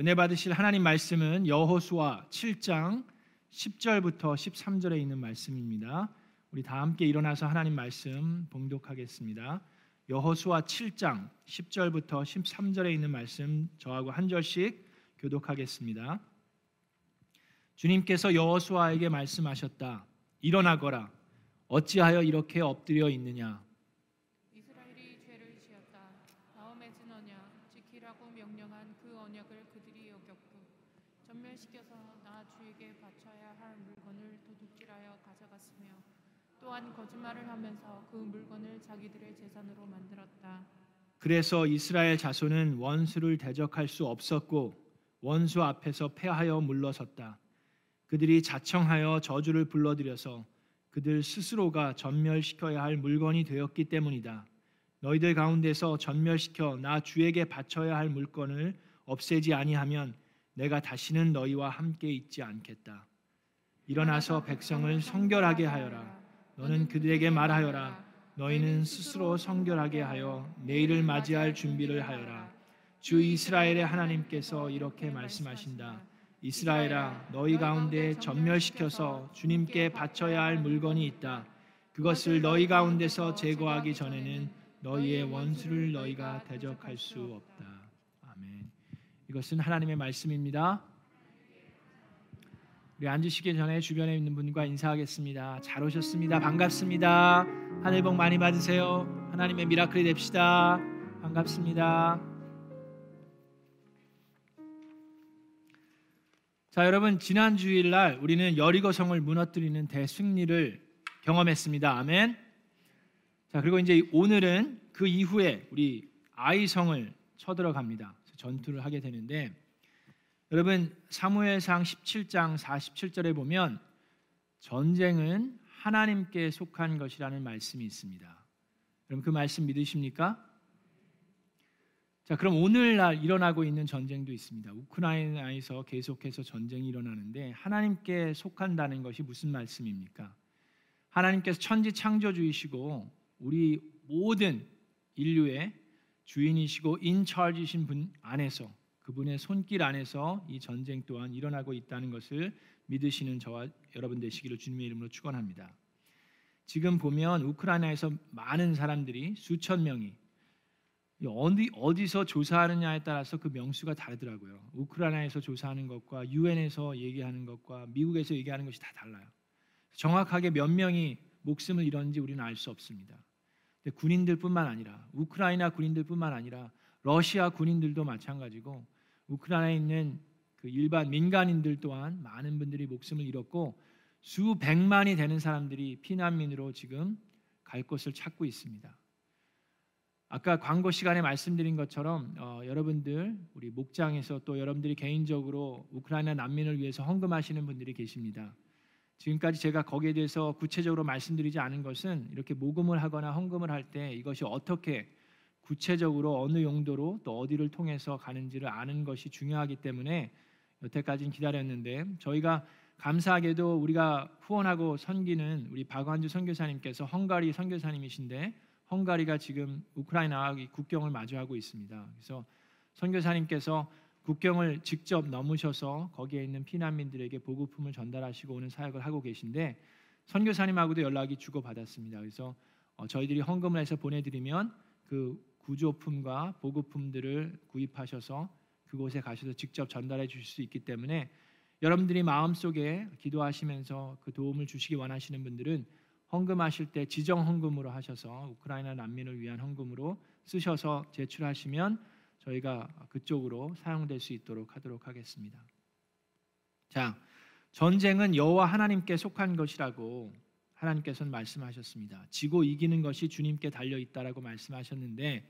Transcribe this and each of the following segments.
은혜 받으실 하나님 말씀은 여호수아 7장 10절부터 13절에 있는 말씀입니다. 우리 다 함께 일어나서 하나님 말씀 봉독하겠습니다. 여호수아 7장 10절부터 13절에 있는 말씀 저하고 한 절씩 교독하겠습니다. 주님께서 여호수아에게 말씀하셨다. 일어나거라. 어찌하여 이렇게 엎드려 있느냐? 이스라엘이 죄를 지었다. 다음에 진언냐 지키라고 명령한 그 언약을 그들이 어겼고 전멸시켜서 나 주에게 바쳐야 할 물건을 가져갔으며 또한 거짓말을 하면서 그 물건을 자기들의 재산으로 만들었다. 그래서 이스라엘 자손은 원수를 대적할 수 없었고 원수 앞에서 패하여 물러섰다. 그들이 자청하여 저주를 불러들여서 그들 스스로가 전멸시켜야 할 물건이 되었기 때문이다. 너희들 가운데서 전멸시켜 나 주에게 바쳐야 할 물건을 없애지 아니하면 내가 다시는 너희와 함께 있지 않겠다. 일어나서 백성을 성결하게 하여라. 너는 그들에게 말하여라. 너희는 스스로 성결하게 하여 내일을 맞이할 준비를 하여라. 주 이스라엘의 하나님께서 이렇게 말씀하신다. 이스라엘아 너희 가운데 전멸시켜서 주님께 바쳐야 할 물건이 있다. 그것을 너희 가운데서 제거하기 전에는 너희의 원수를 너희가 대적할 수 없다. 아멘. 이것은 하나님의 말씀입니다. 우리 앉으시기 전에 주변에 있는 분과 인사하겠습니다. 잘 오셨습니다. 반갑습니다. 하늘 복 많이 받으세요. 하나님의 미라클이 됩시다. 반갑습니다. 자, 여러분 지난 주일날 우리는 여리고 성을 무너뜨리는 대승리를 경험했습니다. 아멘. 자, 그리고 이제 오늘은 그 이후에 우리 아이 성을 쳐들어갑니다. 전투를 하게 되는데 여러분 사무엘상 17장 47절에 보면 전쟁은 하나님께 속한 것이라는 말씀이 있습니다. 여러분 그 말씀 믿으십니까? 자, 그럼 오늘날 일어나고 있는 전쟁도 있습니다. 우크라이나에서 계속해서 전쟁이 일어나는데 하나님께 속한다는 것이 무슨 말씀입니까? 하나님께서 천지 창조주이시고 우리 모든 인류의 주인이시고 인차지신 분 안에서 그분의 손길 안에서 이 전쟁 또한 일어나고 있다는 것을 믿으시는 저와 여러분 되시기를 주님의 이름으로 축원합니다. 지금 보면 우크라이나에서 많은 사람들이 수천 명이 어디 어디서 조사하느냐에 따라서 그 명수가 다르더라고요. 우크라이나에서 조사하는 것과 유엔에서 얘기하는 것과 미국에서 얘기하는 것이 다 달라요. 정확하게 몇 명이 목숨을 잃었는지 우리는 알 수 없습니다. 군인들뿐만 아니라 우크라이나 군인들뿐만 아니라 러시아 군인들도 마찬가지고 우크라이나에 있는 그 일반 민간인들 또한 많은 분들이 목숨을 잃었고 수백만이 되는 사람들이 피난민으로 지금 갈 곳을 찾고 있습니다. 아까 광고 시간에 말씀드린 것처럼 어, 여러분들 우리 목장에서 또 여러분들이 개인적으로 우크라이나 난민을 위해서 헌금하시는 분들이 계십니다. 지금까지 제가 거기에 대해서 구체적으로 말씀드리지 않은 것은 이렇게 모금을 하거나 헌금을 할 때 이것이 어떻게 구체적으로 어느 용도로 또 어디를 통해서 가는지를 아는 것이 중요하기 때문에 여태까지는 기다렸는데 저희가 감사하게도 우리가 후원하고 섬기는 우리 박완주 선교사님께서 헝가리 선교사님이신데 헝가리가 지금 우크라이나와 국경을 마주하고 있습니다. 그래서 선교사님께서 국경을 직접 넘으셔서 거기에 있는 피난민들에게 보급품을 전달하시고 오는 사역을 하고 계신데 선교사님하고도 연락이 주고 받았습니다. 그래서 어, 저희들이 헌금을 해서 보내드리면 그 구조품과 보급품들을 구입하셔서 그곳에 가셔서 직접 전달해 주실 수 있기 때문에 여러분들이 마음속에 기도하시면서 그 도움을 주시기 원하시는 분들은 헌금하실 때 지정 헌금으로 하셔서 우크라이나 난민을 위한 헌금으로 쓰셔서 제출하시면 저희가 그쪽으로 사용될 수 있도록 하도록 하겠습니다. 자, 전쟁은 여호와 하나님께 속한 것이라고 하나님께서는 말씀하셨습니다. 지고 이기는 것이 주님께 달려 있다라고 말씀하셨는데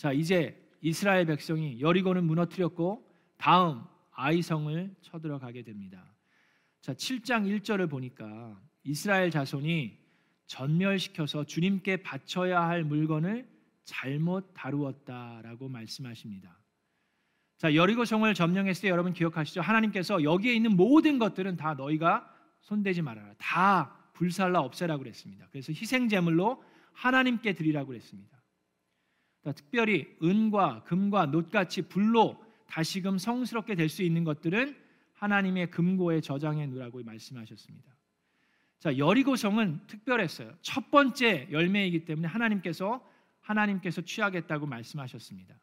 자, 이제 이스라엘 백성이 여리고는 무너뜨렸고 다음 아이성을 쳐들어가게 됩니다. 자, 7장 1절을 보니까 이스라엘 자손이 전멸시켜서 주님께 바쳐야 할 물건을 잘못 다루었다라고 말씀하십니다. 자, 여리고 성을 점령했을 때 여러분 기억하시죠? 하나님께서 여기에 있는 모든 것들은 다 너희가 손대지 말아라. 다 불살라 없애라고 그랬습니다. 그래서 희생 제물로 하나님께 드리라고 그랬습니다. 특별히 은과 금과 놋같이 불로 다시금 성스럽게 될 수 있는 것들은 하나님의 금고에 저장해 놓으라고 말씀하셨습니다. 자, 여리고성은 특별했어요. 첫 번째 열매이기 때문에 하나님께서 하나님께서 취하겠다고 말씀하셨습니다.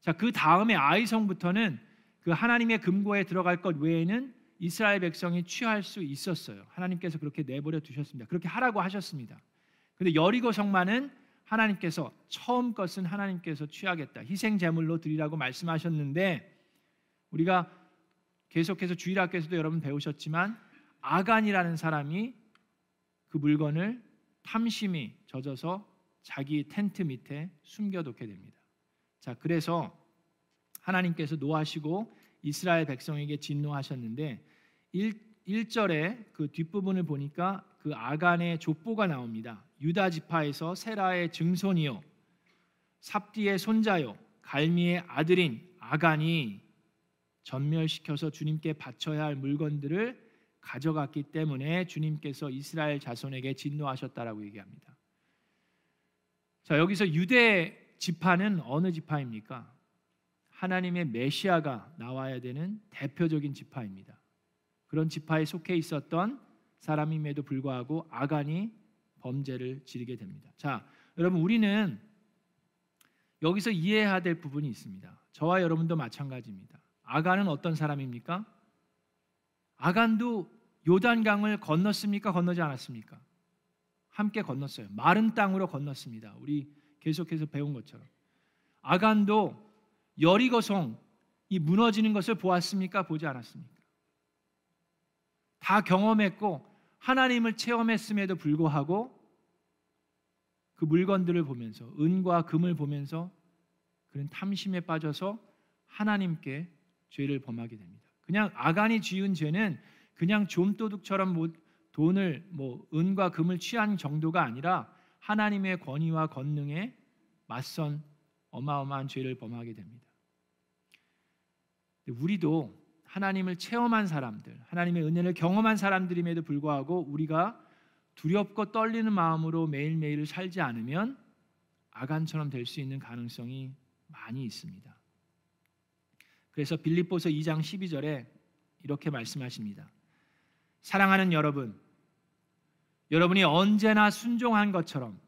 자, 그 다음에 아이성부터는 그 하나님의 금고에 들어갈 것 외에는 이스라엘 백성이 취할 수 있었어요. 하나님께서 그렇게 내버려 두셨습니다. 그렇게 하라고 하셨습니다. 근데 여리고 성만은 하나님께서 처음 것은 하나님께서 취하겠다. 희생 제물로 드리라고 말씀하셨는데 우리가 계속해서 주일학교에서도 여러분 배우셨지만 아간이라는 사람이 그 물건을 탐심이 젖어서 자기 텐트 밑에 숨겨놓게 됩니다. 자, 그래서 하나님께서 노하시고 이스라엘 백성에게 진노하셨는데 1, 1절에 그 뒷부분을 보니까 그 아간의 족보가 나옵니다. 유다 지파에서 세라의 증손이요 삽디의 손자요 갈미의 아들인 아간이 전멸시켜서 주님께 바쳐야 할 물건들을 가져갔기 때문에 주님께서 이스라엘 자손에게 진노하셨다라고 얘기합니다. 자, 여기서 유대 지파는 어느 지파입니까? 하나님의 메시아가 나와야 되는 대표적인 지파입니다. 그런 지파에 속해 있었던 사람임에도 불구하고 아간이 범죄를 지르게 됩니다. 자, 여러분 우리는 여기서 이해해야 될 부분이 있습니다. 저와 여러분도 마찬가지입니다. 아간은 어떤 사람입니까? 아간도 요단강을 건넜습니까? 건너지 않았습니까? 함께 건넜어요. 마른 땅으로 건넜습니다. 우리 계속해서 배운 것처럼. 아간도 여리고성 이 무너지는 것을 보았습니까? 보지 않았습니까? 다 경험했고 하나님을 체험했음에도 불구하고 그 물건들을 보면서 은과 금을 보면서 그런 탐심에 빠져서 하나님께 죄를 범하게 됩니다. 그냥 아간이 지은 죄는 그냥 좀도둑처럼 뭐 돈을 뭐 은과 금을 취한 정도가 아니라 하나님의 권위와 권능에 맞선 어마어마한 죄를 범하게 됩니다. 우리도 하나님을 체험한 사람들, 하나님의 은혜를 경험한 사람들임에도 불구하고 우리가 두렵고 떨리는 마음으로 매일매일을 살지 않으면 아간처럼 될 수 있는 가능성이 많이 있습니다. 그래서 빌립보서 2장 12절에 이렇게 말씀하십니다. 사랑하는 여러분, 여러분이 언제나 순종한 것처럼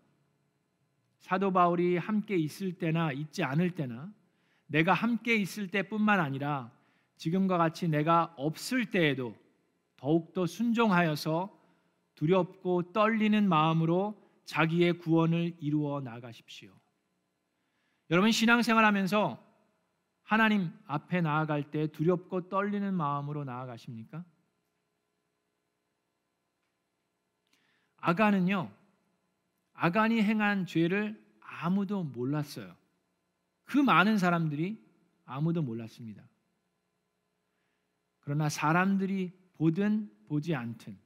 사도 바울이 함께 있을 때나 있지 않을 때나 내가 함께 있을 때뿐만 아니라 지금과 같이 내가 없을 때에도 더욱더 순종하여서 두렵고 떨리는 마음으로 자기의 구원을 이루어 나가십시오. 여러분 신앙생활 하면서 하나님 앞에 나아갈 때 두렵고 떨리는 마음으로 나아가십니까? 아간은요, 아간이 행한 죄를 아무도 몰랐어요. 그 많은 사람들이 아무도 몰랐습니다. 그러나 사람들이 보든 보지 않든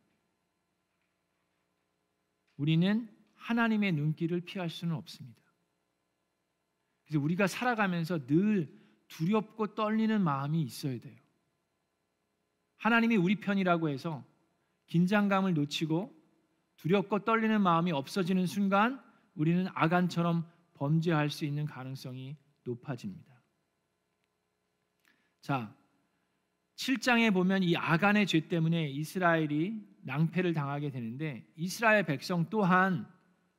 우리는 하나님의 눈길을 피할 수는 없습니다. 그래서 우리가 살아가면서 늘 두렵고 떨리는 마음이 있어야 돼요. 하나님이 우리 편이라고 해서 긴장감을 놓치고 두렵고 떨리는 마음이 없어지는 순간 우리는 아간처럼 범죄할 수 있는 가능성이 높아집니다. 자, 7장에 보면 이 아간의 죄 때문에 이스라엘이 낭패를 당하게 되는데 이스라엘 백성 또한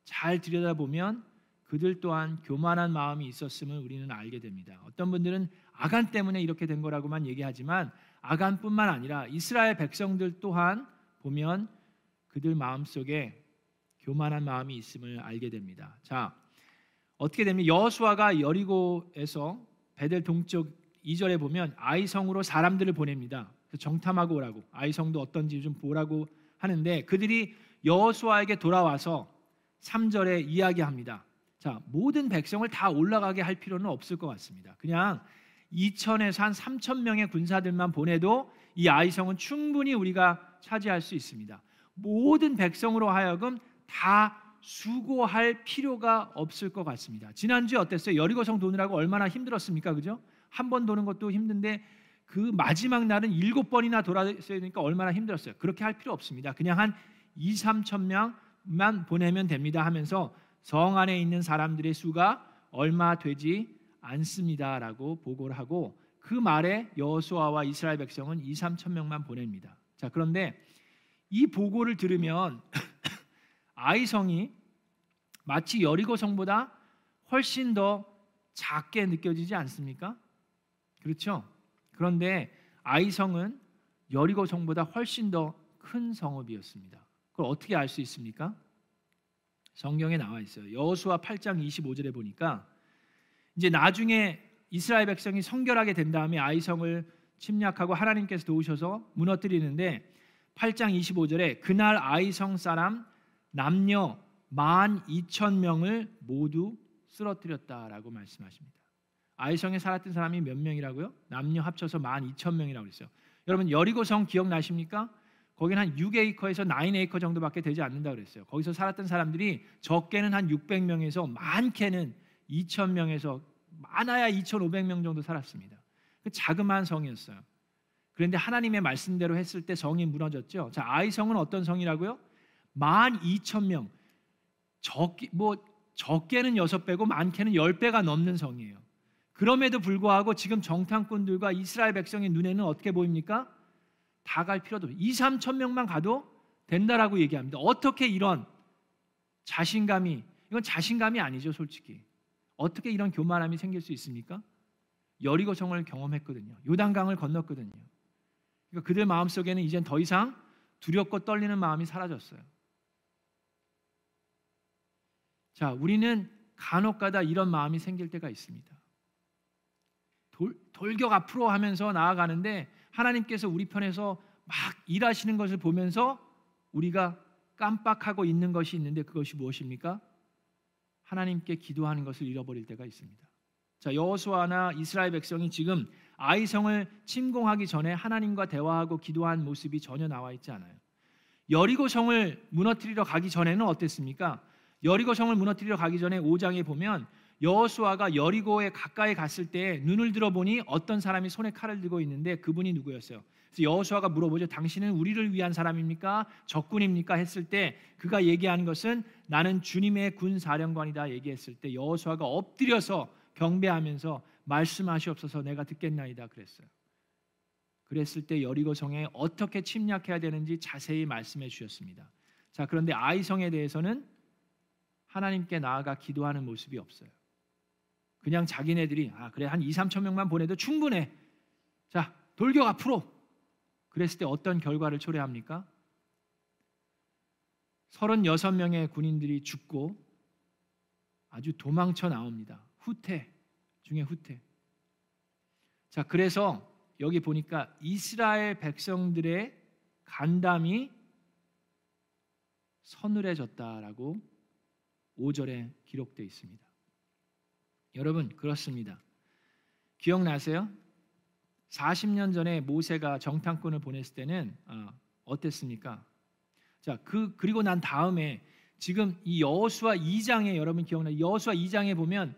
잘 들여다보면 그들 또한 교만한 마음이 있었음을 우리는 알게 됩니다. 어떤 분들은 아간 때문에 이렇게 된 거라고만 얘기하지만 아간뿐만 아니라 이스라엘 백성들 또한 보면 그들 마음속에 교만한 마음이 있음을 알게 됩니다. 자, 어떻게 되면 여수아가 여리고에서 베델 동쪽 2절에 보면 아이성으로 사람들을 보냅니다. 정탐하고 오라고. 아이성도 어떤지 좀 보라고 하는데 그들이 여호수아에게 돌아와서 3절에 이야기합니다. 자, 모든 백성을 다 올라가게 할 필요는 없을 것 같습니다. 그냥 2천에서 한 3천 명의 군사들만 보내도 이 아이성은 충분히 우리가 차지할 수 있습니다. 모든 백성으로 하여금 다 수고할 필요가 없을 것 같습니다. 지난주에 어땠어요? 여리고성 도느라고 얼마나 힘들었습니까? 그죠? 한 번 도는 것도 힘든데 그 마지막 날은 일곱 번이나 돌아야 되니까 얼마나 힘들었어요. 그렇게 할 필요 없습니다. 그냥 한 2, 3천 명만 보내면 됩니다 하면서 성 안에 있는 사람들의 수가 얼마 되지 않습니다라고 보고를 하고 그 말에 여호수아와 이스라엘 백성은 2, 3천 명만 보냅니다. 자, 그런데 이 보고를 들으면 아이성이 마치 여리고 성보다 훨씬 더 작게 느껴지지 않습니까? 그렇죠? 그런데 아이성은 여리고 성보다 훨씬 더 큰 성읍이었습니다. 그걸 어떻게 알 수 있습니까? 성경에 나와 있어요. 여호수아 8장 25절에 보니까 이제 나중에 이스라엘 백성이 성결하게 된 다음에 아이성을 침략하고 하나님께서 도우셔서 무너뜨리는데 8장 25절에 그날 아이성 사람 남녀 만 2천 명을 모두 쓰러뜨렸다라고 말씀하십니다. 아이성에 살았던 사람이 몇 명이라고요? 남녀 합쳐서 만 2천 명이라고 그랬어요. 여러분 여리고성 기억나십니까? 거기는 한 6에이커에서 9에이커 정도밖에 되지 않는다 그랬어요. 거기서 살았던 사람들이 적게는 한 600명에서 많게는 2,000명에서 많아야 2,500명 정도 살았습니다. 그 자그마한 성이었어요. 그런데 하나님의 말씀대로 했을 때 성이 무너졌죠. 자, 아이 성은 어떤 성이라고요? 12,000명. 적기 뭐 적게는 6배고 많게는 10배가 넘는 성이에요. 그럼에도 불구하고 지금 정탐꾼들과 이스라엘 백성의 눈에는 어떻게 보입니까? 다 갈 필요도 2, 3천 명만 가도 된다라고 얘기합니다. 어떻게 이런 자신감이 이건 자신감이 아니죠, 솔직히. 어떻게 이런 교만함이 생길 수 있습니까? 여리고 성을 경험했거든요. 요단강을 건넜거든요. 그러니까 그들 마음속에는 이젠 더 이상 두렵고 떨리는 마음이 사라졌어요. 자, 우리는 간혹가다 이런 마음이 생길 때가 있습니다. 돌, 돌격 앞으로 하면서 나아가는데 하나님께서 우리 편에서 막 일하시는 것을 보면서 우리가 깜빡하고 있는 것이 있는데 그것이 무엇입니까? 하나님께 기도하는 것을 잃어버릴 때가 있습니다. 자, 여호수아나 이스라엘 백성이 지금 아이성을 침공하기 전에 하나님과 대화하고 기도한 모습이 전혀 나와 있지 않아요. 여리고 성을 무너뜨리러 가기 전에는 어땠습니까? 여리고 성을 무너뜨리러 가기 전에 5장에 보면 여호수아가 여리고에 가까이 갔을 때 눈을 들어보니 어떤 사람이 손에 칼을 들고 있는데 그분이 누구였어요? 여호수아가 물어보죠. 당신은 우리를 위한 사람입니까? 적군입니까? 했을 때 그가 얘기하는 것은 나는 주님의 군 사령관이다 얘기했을 때 여호수아가 엎드려서 경배하면서 말씀하시옵소서 내가 듣겠나이다 그랬어요. 그랬을 때 여리고 성에 어떻게 침략해야 되는지 자세히 말씀해 주셨습니다. 자, 그런데 아이 성에 대해서는 하나님께 나아가 기도하는 모습이 없어요. 그냥 자기네들이 아 그래 한 2, 3천 명만 보내도 충분해. 자 돌격 앞으로. 그랬을 때 어떤 결과를 초래합니까? 36명의 군인들이 죽고 아주 도망쳐 나옵니다. 후퇴 중에 후퇴. 자 그래서 여기 보니까 이스라엘 백성들의 간담이 서늘해졌다라고 5절에 기록되어 있습니다. 여러분 그렇습니다. 기억나세요? 40년 전에 모세가 정탐꾼을 보냈을 때는 어, 땠습니까 자, 그 그리고 난 다음에 지금 이 여호수아 2장에 여러분 기억나 여호수아 2장에 보면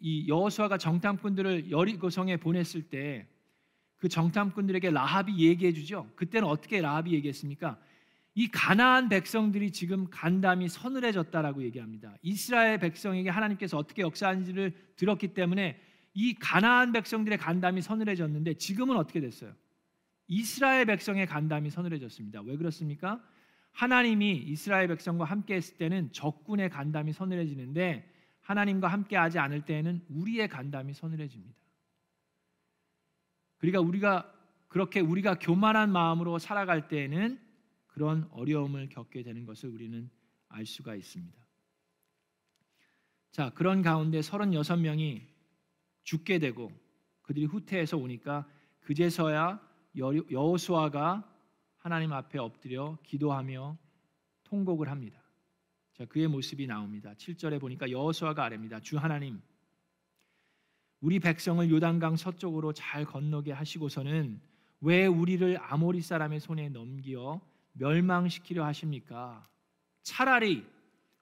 이 여호수아가 정탐꾼들을 여리고성에 보냈을 때 그 정탐꾼들에게 라합이 얘기해 주죠. 그때는 어떻게 라합이 얘기했습니까? 이 가나안 백성들이 지금 간담이 서늘해졌다라고 얘기합니다. 이스라엘 백성에게 하나님께서 어떻게 역사하는지를 들었기 때문에 이 가나안 백성들의 간담이 서늘해졌는데 지금은 어떻게 됐어요? 이스라엘 백성의 간담이 서늘해졌습니다. 왜 그렇습니까? 하나님이 이스라엘 백성과 함께 했을 때는 적군의 간담이 서늘해지는데 하나님과 함께 하지 않을 때에는 우리의 간담이 서늘해집니다. 그러니까 우리가 그렇게 우리가 교만한 마음으로 살아갈 때에는 그런 어려움을 겪게 되는 것을 우리는 알 수가 있습니다. 자, 그런 가운데 36명이 죽게 되고 그들이 후퇴해서 오니까 그제서야 여호수아가 하나님 앞에 엎드려 기도하며 통곡을 합니다. 자, 그의 모습이 나옵니다. 7절에 보니까 여호수아가 아랍니다. 주 하나님 우리 백성을 요단강 서쪽으로 잘 건너게 하시고서는 왜 우리를 아모리 사람의 손에 넘기어 멸망시키려 하십니까? 차라리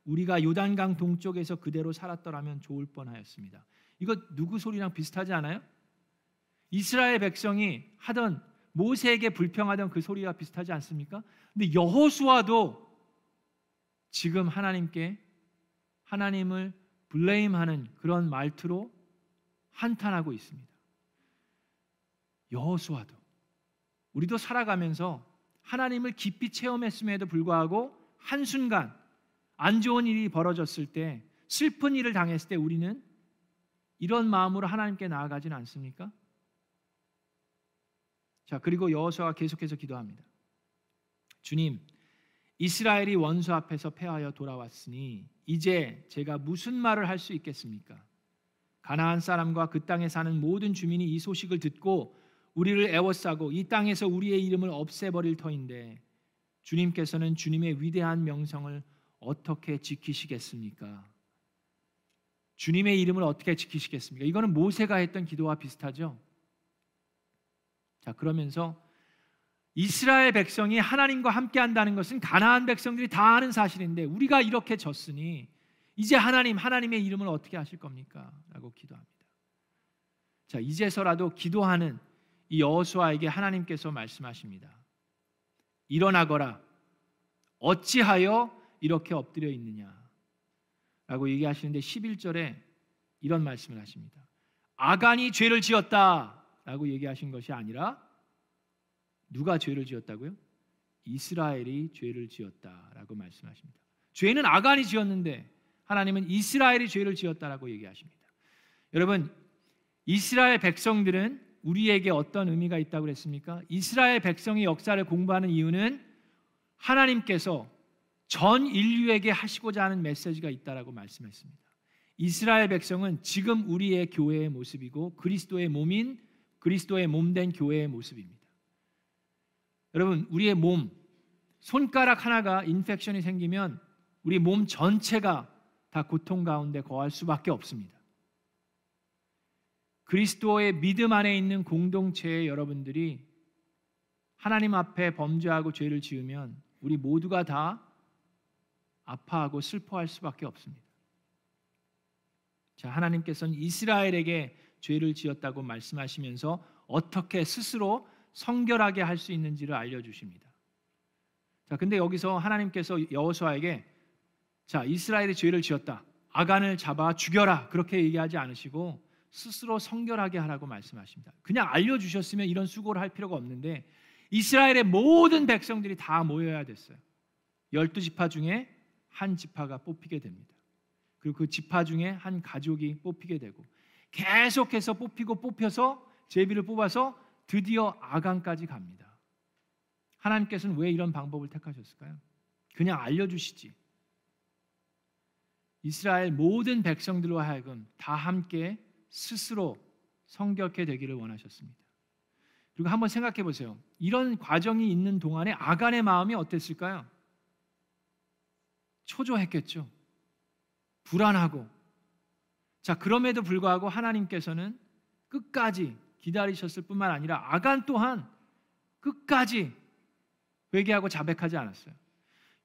우리가 요단강 동쪽에서 그대로 살았더라면 좋을 뻔하였습니다. 이거 누구 소리랑 비슷하지 않아요? 이스라엘 백성이 하던 모세에게 불평하던 그 소리와 비슷하지 않습니까? 근데 여호수아도 지금 하나님께 하나님을 블레임하는 그런 말투로 한탄하고 있습니다. 여호수아도 우리도 살아가면서 하나님을 깊이 체험했음에도 불구하고 한순간 안 좋은 일이 벌어졌을 때 슬픈 일을 당했을 때 우리는 이런 마음으로 하나님께 나아가지는 않습니까? 자, 그리고 여호수아가 계속해서 기도합니다. 주님, 이스라엘이 원수 앞에서 패하여 돌아왔으니 이제 제가 무슨 말을 할 수 있겠습니까? 가나안 사람과 그 땅에 사는 모든 주민이 이 소식을 듣고 우리를 애워싸고 이 땅에서 우리의 이름을 없애버릴 터인데 주님께서는 주님의 위대한 명성을 어떻게 지키시겠습니까? 주님의 이름을 어떻게 지키시겠습니까? 이거는 모세가 했던 기도와 비슷하죠. 자, 그러면서 이스라엘 백성이 하나님과 함께 한다는 것은 가나안 백성들이 다 아는 사실인데 우리가 이렇게 졌으니 이제 하나님 하나님의 이름을 어떻게 하실 겁니까? 라고 기도합니다. 자, 이제서라도 기도하는 이 여호수아에게 하나님께서 말씀하십니다. 일어나거라. 어찌하여 이렇게 엎드려 있느냐? 라고 얘기하시는데 11절에 이런 말씀을 하십니다. 아간이 죄를 지었다. 라고 얘기하신 것이 아니라 누가 죄를 지었다고요? 이스라엘이 죄를 지었다라고 말씀하십니다. 죄는 아간이 지었는데 하나님은 이스라엘이 죄를 지었다라고 얘기하십니다. 여러분, 이스라엘 백성들은 우리에게 어떤 의미가 있다고 그랬습니까? 이스라엘 백성의 역사를 공부하는 이유는 하나님께서 전 인류에게 하시고자 하는 메시지가 있다라고 말씀했습니다. 이스라엘 백성은 지금 우리의 교회의 모습이고 그리스도의 몸인 그리스도의 몸된 교회의 모습입니다. 여러분, 우리의 몸 손가락 하나가 인펙션이 생기면 우리 몸 전체가 다 고통 가운데 거할 수밖에 없습니다. 그리스도의 믿음 안에 있는 공동체의 여러분들이 하나님 앞에 범죄하고 죄를 지으면 우리 모두가 다 아파하고 슬퍼할 수밖에 없습니다. 자, 하나님께서는 이스라엘에게 죄를 지었다고 말씀하시면서 어떻게 스스로 성결하게 할 수 있는지를 알려 주십니다. 자, 근데 여기서 하나님께서 여호수아에게 자, 이스라엘이 죄를 지었다. 아간을 잡아 죽여라. 그렇게 얘기하지 않으시고 스스로 성결하게 하라고 말씀하십니다. 그냥 알려 주셨으면 이런 수고를 할 필요가 없는데 이스라엘의 모든 백성들이 다 모여야 됐어요. 열두 지파 중에 한 지파가 뽑히게 됩니다. 그리고 그 지파 중에 한 가족이 뽑히게 되고 계속해서 뽑히고 뽑혀서 제비를 뽑아서 드디어 아간까지 갑니다. 하나님께서는 왜 이런 방법을 택하셨을까요? 그냥 알려주시지. 이스라엘 모든 백성들로 하여금 다 함께 스스로 성격해 되기를 원하셨습니다. 그리고 한번 생각해 보세요. 이런 과정이 있는 동안에 아간의 마음이 어땠을까요? 초조했겠죠. 불안하고. 자, 그럼에도 불구하고 하나님께서는 끝까지 기다리셨을 뿐만 아니라 아간 또한 끝까지 회개하고 자백하지 않았어요.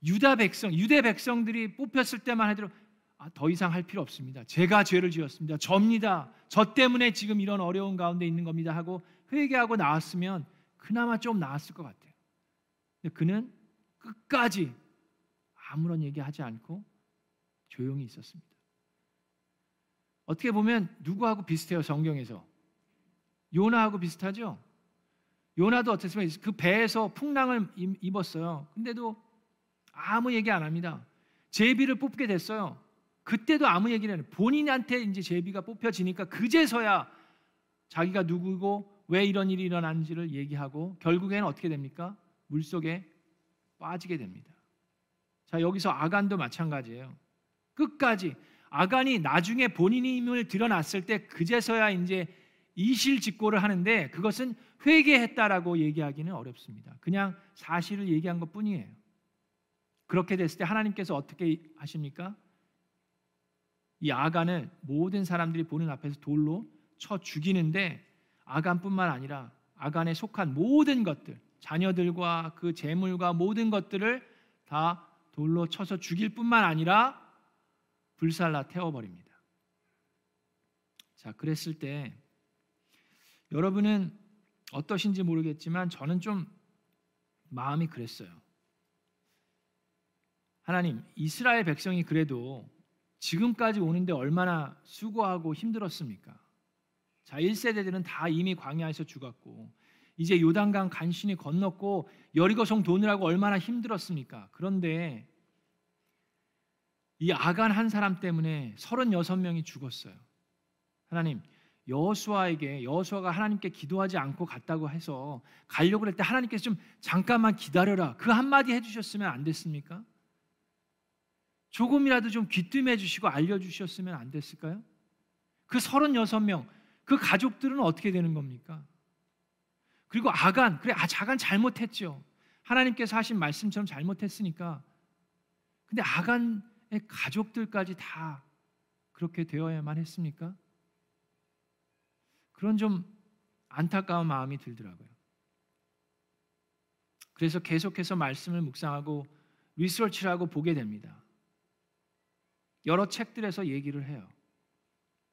유다 백성, 유대 백성들이 뽑혔을 때만 하더라도 아, 더 이상 할 필요 없습니다. 제가 죄를 지었습니다. 접니다. 저 때문에 지금 이런 어려운 가운데 있는 겁니다. 하고 회개하고 나왔으면 그나마 좀 나았을 것 같아요. 근데 그는 끝까지 아무런 얘기하지 않고 조용히 있었습니다. 어떻게 보면 누구하고 비슷해요 성경에서 요나하고 비슷하죠. 요나도 어땠으면 그 배에서 풍랑을 입었어요. 근데도 아무 얘기 안 합니다. 제비를 뽑게 됐어요. 그때도 아무 얘기를 안 해요. 본인한테 이제 제비가 뽑혀지니까 그제서야 자기가 누구고 왜 이런 일이 일어난지를 얘기하고 결국에는 어떻게 됩니까? 물 속에 빠지게 됩니다. 자, 여기서 아간도 마찬가지예요. 끝까지 아간이 나중에 본인의 힘을 드러났을 때 그제서야 이제 이실직고를 하는데 그것은 회개했다라고 얘기하기는 어렵습니다. 그냥 사실을 얘기한 것뿐이에요. 그렇게 됐을 때 하나님께서 어떻게 하십니까? 이 아간을 모든 사람들이 보는 앞에서 돌로 쳐 죽이는데 아간뿐만 아니라 아간에 속한 모든 것들, 자녀들과 그 재물과 모든 것들을 다 돌로 쳐서 죽일 뿐만 아니라 불살라 태워버립니다. 자, 그랬을 때 여러분은 어떠신지 모르겠지만 저는 좀 마음이 그랬어요. 하나님, 이스라엘 백성이 그래도 지금까지 오는데 얼마나 수고하고 힘들었습니까? 자, 1세대들은 다 이미 광야에서 죽었고 이제 요단강 간신히 건넜고 여리고성 도느라고 얼마나 힘들었습니까? 그런데 이 아간 한 사람 때문에 36명이 죽었어요. 하나님, 여호수아에게 여호수아가 하나님께 기도하지 않고 갔다고 해서 가려고 할 때 하나님께서 좀 잠깐만 기다려라. 그 한마디 해 주셨으면 안 됐습니까? 조금이라도 좀 귀뜸해 주시고 알려 주셨으면 안 됐을까요? 그 36명 그 가족들은 어떻게 되는 겁니까? 그리고 아간 그래 아 자간 잘못했죠. 하나님께서 하신 말씀처럼 잘못했으니까. 근데 아간의 가족들까지 다 그렇게 되어야만 했습니까? 그런 좀 안타까운 마음이 들더라고요. 그래서 계속해서 말씀을 묵상하고 리서치를 하고 보게 됩니다. 여러 책들에서 얘기를 해요.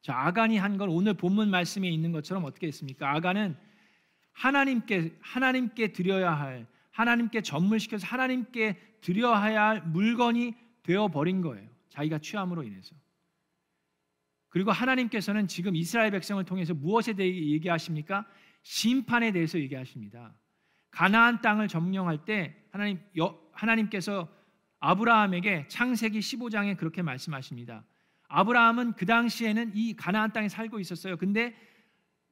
자, 아간이 한 건 오늘 본문 말씀에 있는 것처럼 어떻게 했습니까? 아간은 하나님께 하나님께 드려야 할 하나님께 전물시켜서 하나님께 드려야 할 물건이 되어 버린 거예요. 자기가 취함으로 인해서. 그리고 하나님께서는 지금 이스라엘 백성을 통해서 무엇에 대해 얘기하십니까? 심판에 대해서 얘기하십니다. 가나안 땅을 점령할 때 하나님 하나님께서 아브라함에게 창세기 15장에 그렇게 말씀하십니다. 아브라함은 그 당시에는 이 가나안 땅에 살고 있었어요. 근데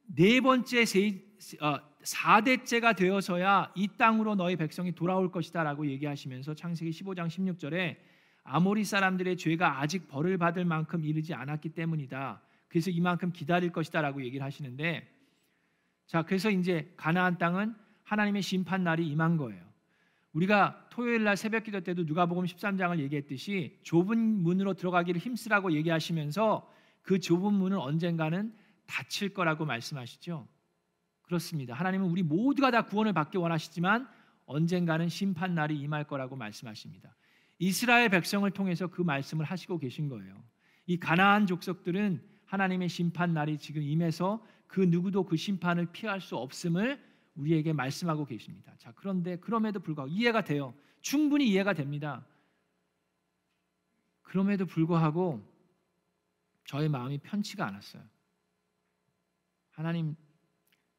네 번째 세, 어, 4대째가 되어서야 이 땅으로 너희 백성이 돌아올 것이다라고 얘기하시면서 창세기 15장 16절에 아모리 사람들의 죄가 아직 벌을 받을 만큼 이르지 않았기 때문이다. 그래서 이만큼 기다릴 것이다라고 얘기를 하시는데 자, 그래서 이제 가나안 땅은 하나님의 심판 날이 임한 거예요. 우리가 토요일 날 새벽 기도 때도 누가복음 13장을 얘기했듯이 좁은 문으로 들어가기를 힘쓰라고 얘기하시면서 그 좁은 문은 언젠가는 닫힐 거라고 말씀하시죠. 그렇습니다. 하나님은 우리 모두가 다 구원을 받기 원하시지만 언젠가는 심판 날이 임할 거라고 말씀하십니다. 이스라엘 백성을 통해서 그 말씀을 하시고 계신 거예요. 이 가나안 족속들은 하나님의 심판 날이 지금 임해서 그 누구도 그 심판을 피할 수 없음을 우리에게 말씀하고 계십니다. 자, 그런데 그럼에도 불구하고 이해가 돼요. 충분히 이해가 됩니다. 그럼에도 불구하고 저의 마음이 편치가 않았어요. 하나님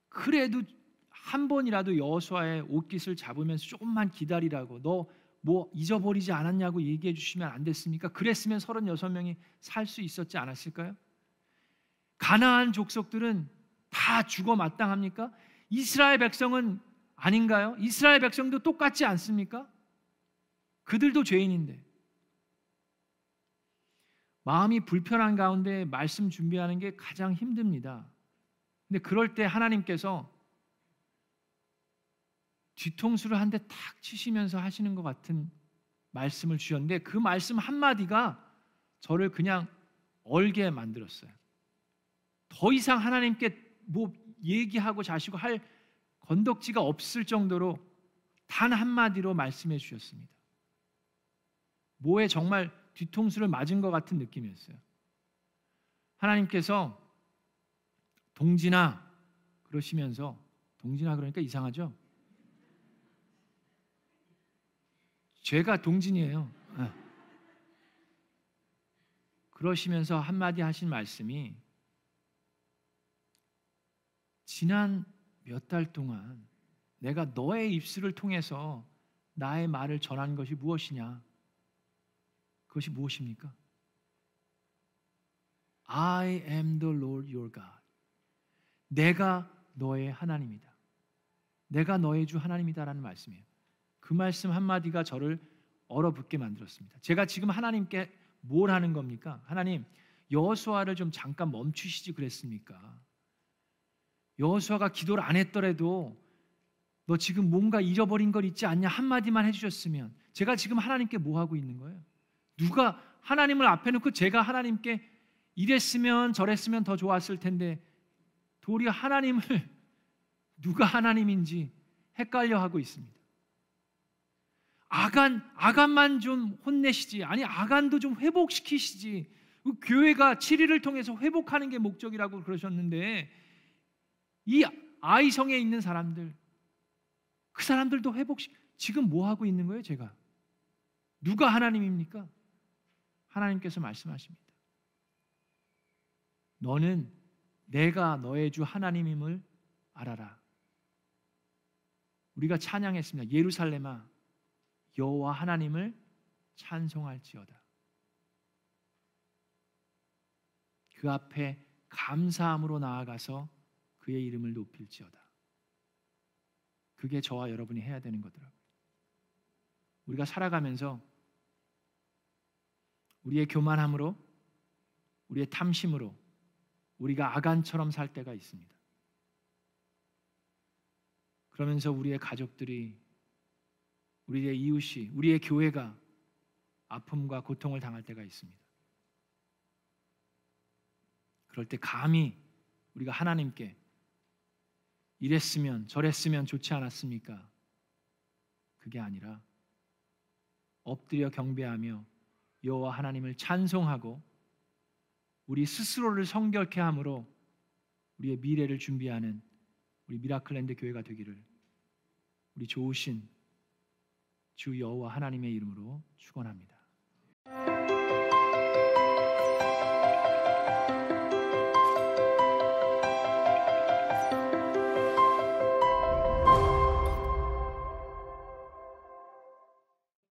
그래도 한 번이라도 여호수아의 옷깃을 잡으면서 조금만 기다리라고 너 뭐 잊어버리지 않았냐고 얘기해 주시면 안 됐습니까? 그랬으면 36명이 살 수 있었지 않았을까요? 가나안 족속들은 다 죽어 마땅합니까? 이스라엘 백성은 아닌가요? 이스라엘 백성도 똑같지 않습니까? 그들도 죄인인데. 마음이 불편한 가운데 말씀 준비하는 게 가장 힘듭니다. 근데 그럴 때 하나님께서 뒤통수를 한 대 탁 치시면서 하시는 것 같은 말씀을 주셨는데 그 말씀 한마디가 저를 그냥 얼게 만들었어요. 더 이상 하나님께 뭐 얘기하고 자시고 할 건덕지가 없을 정도로 단 한마디로 말씀해 주셨습니다. 뭐에 정말 뒤통수를 맞은 것 같은 느낌이었어요. 하나님께서 동진아 그러시면서 동진아 그러니까 이상하죠? 죄가 동진이에요. 네. 그러시면서 한마디 하신 말씀이 지난 몇 달 동안 내가 너의 입술을 통해서 나의 말을 전한 것이 무엇이냐? 그것이 무엇입니까? I am the Lord your God. 내가 너의 하나님이다. 내가 너의 주 하나님이다라는 말씀이에요. 그 말씀 한마디가 저를 얼어붙게 만들었습니다. 제가 지금 하나님께 뭘 하는 겁니까? 하나님, 여호수아를 좀 잠깐 멈추시지 그랬습니까? 여호수아가 기도를 안 했더라도 너 지금 뭔가 잃어버린 걸 있지 않냐 한마디만 해주셨으면 제가 지금 하나님께 뭐 하고 있는 거예요? 누가 하나님을 앞에 놓고 제가 하나님께 이랬으면 저랬으면 더 좋았을 텐데 도리어 하나님을 누가 하나님인지 헷갈려 하고 있습니다. 아간 아간만 좀 혼내시지 아니 아간도 좀 회복시키시지 그 교회가 7일을 통해서 회복하는 게 목적이라고 그러셨는데 이 아이성에 있는 사람들 그 사람들도 회복시 지금 뭐 하고 있는 거예요, 제가? 누가 내가 너의 주 하나님임을 알아라. 우리가 찬양했습니다. 예루살렘아 여호와 하나님을 찬송할지어다. 그 앞에 감사함으로 나아가서 그의 이름을 높일지어다. 그게 저와 여러분이 해야 되는 거더라고요. 우리가 살아가면서 우리의 교만함으로 우리의 탐심으로 우리가 아간처럼 살 때가 있습니다. 그러면서 우리의 가족들이 우리의 이웃이 우리의 교회가 아픔과 고통을 당할 때가 있습니다. 그럴 때 감히 우리가 하나님께 이랬으면 저랬으면 좋지 않았습니까? 그게 아니라 엎드려 경배하며 여호와 하나님을 찬송하고 우리 스스로를 성결케 함으로 우리의 미래를 준비하는 우리 미라클랜드 교회가 되기를 우리 좋으신 주 여호와 하나님의 이름으로 축원합니다.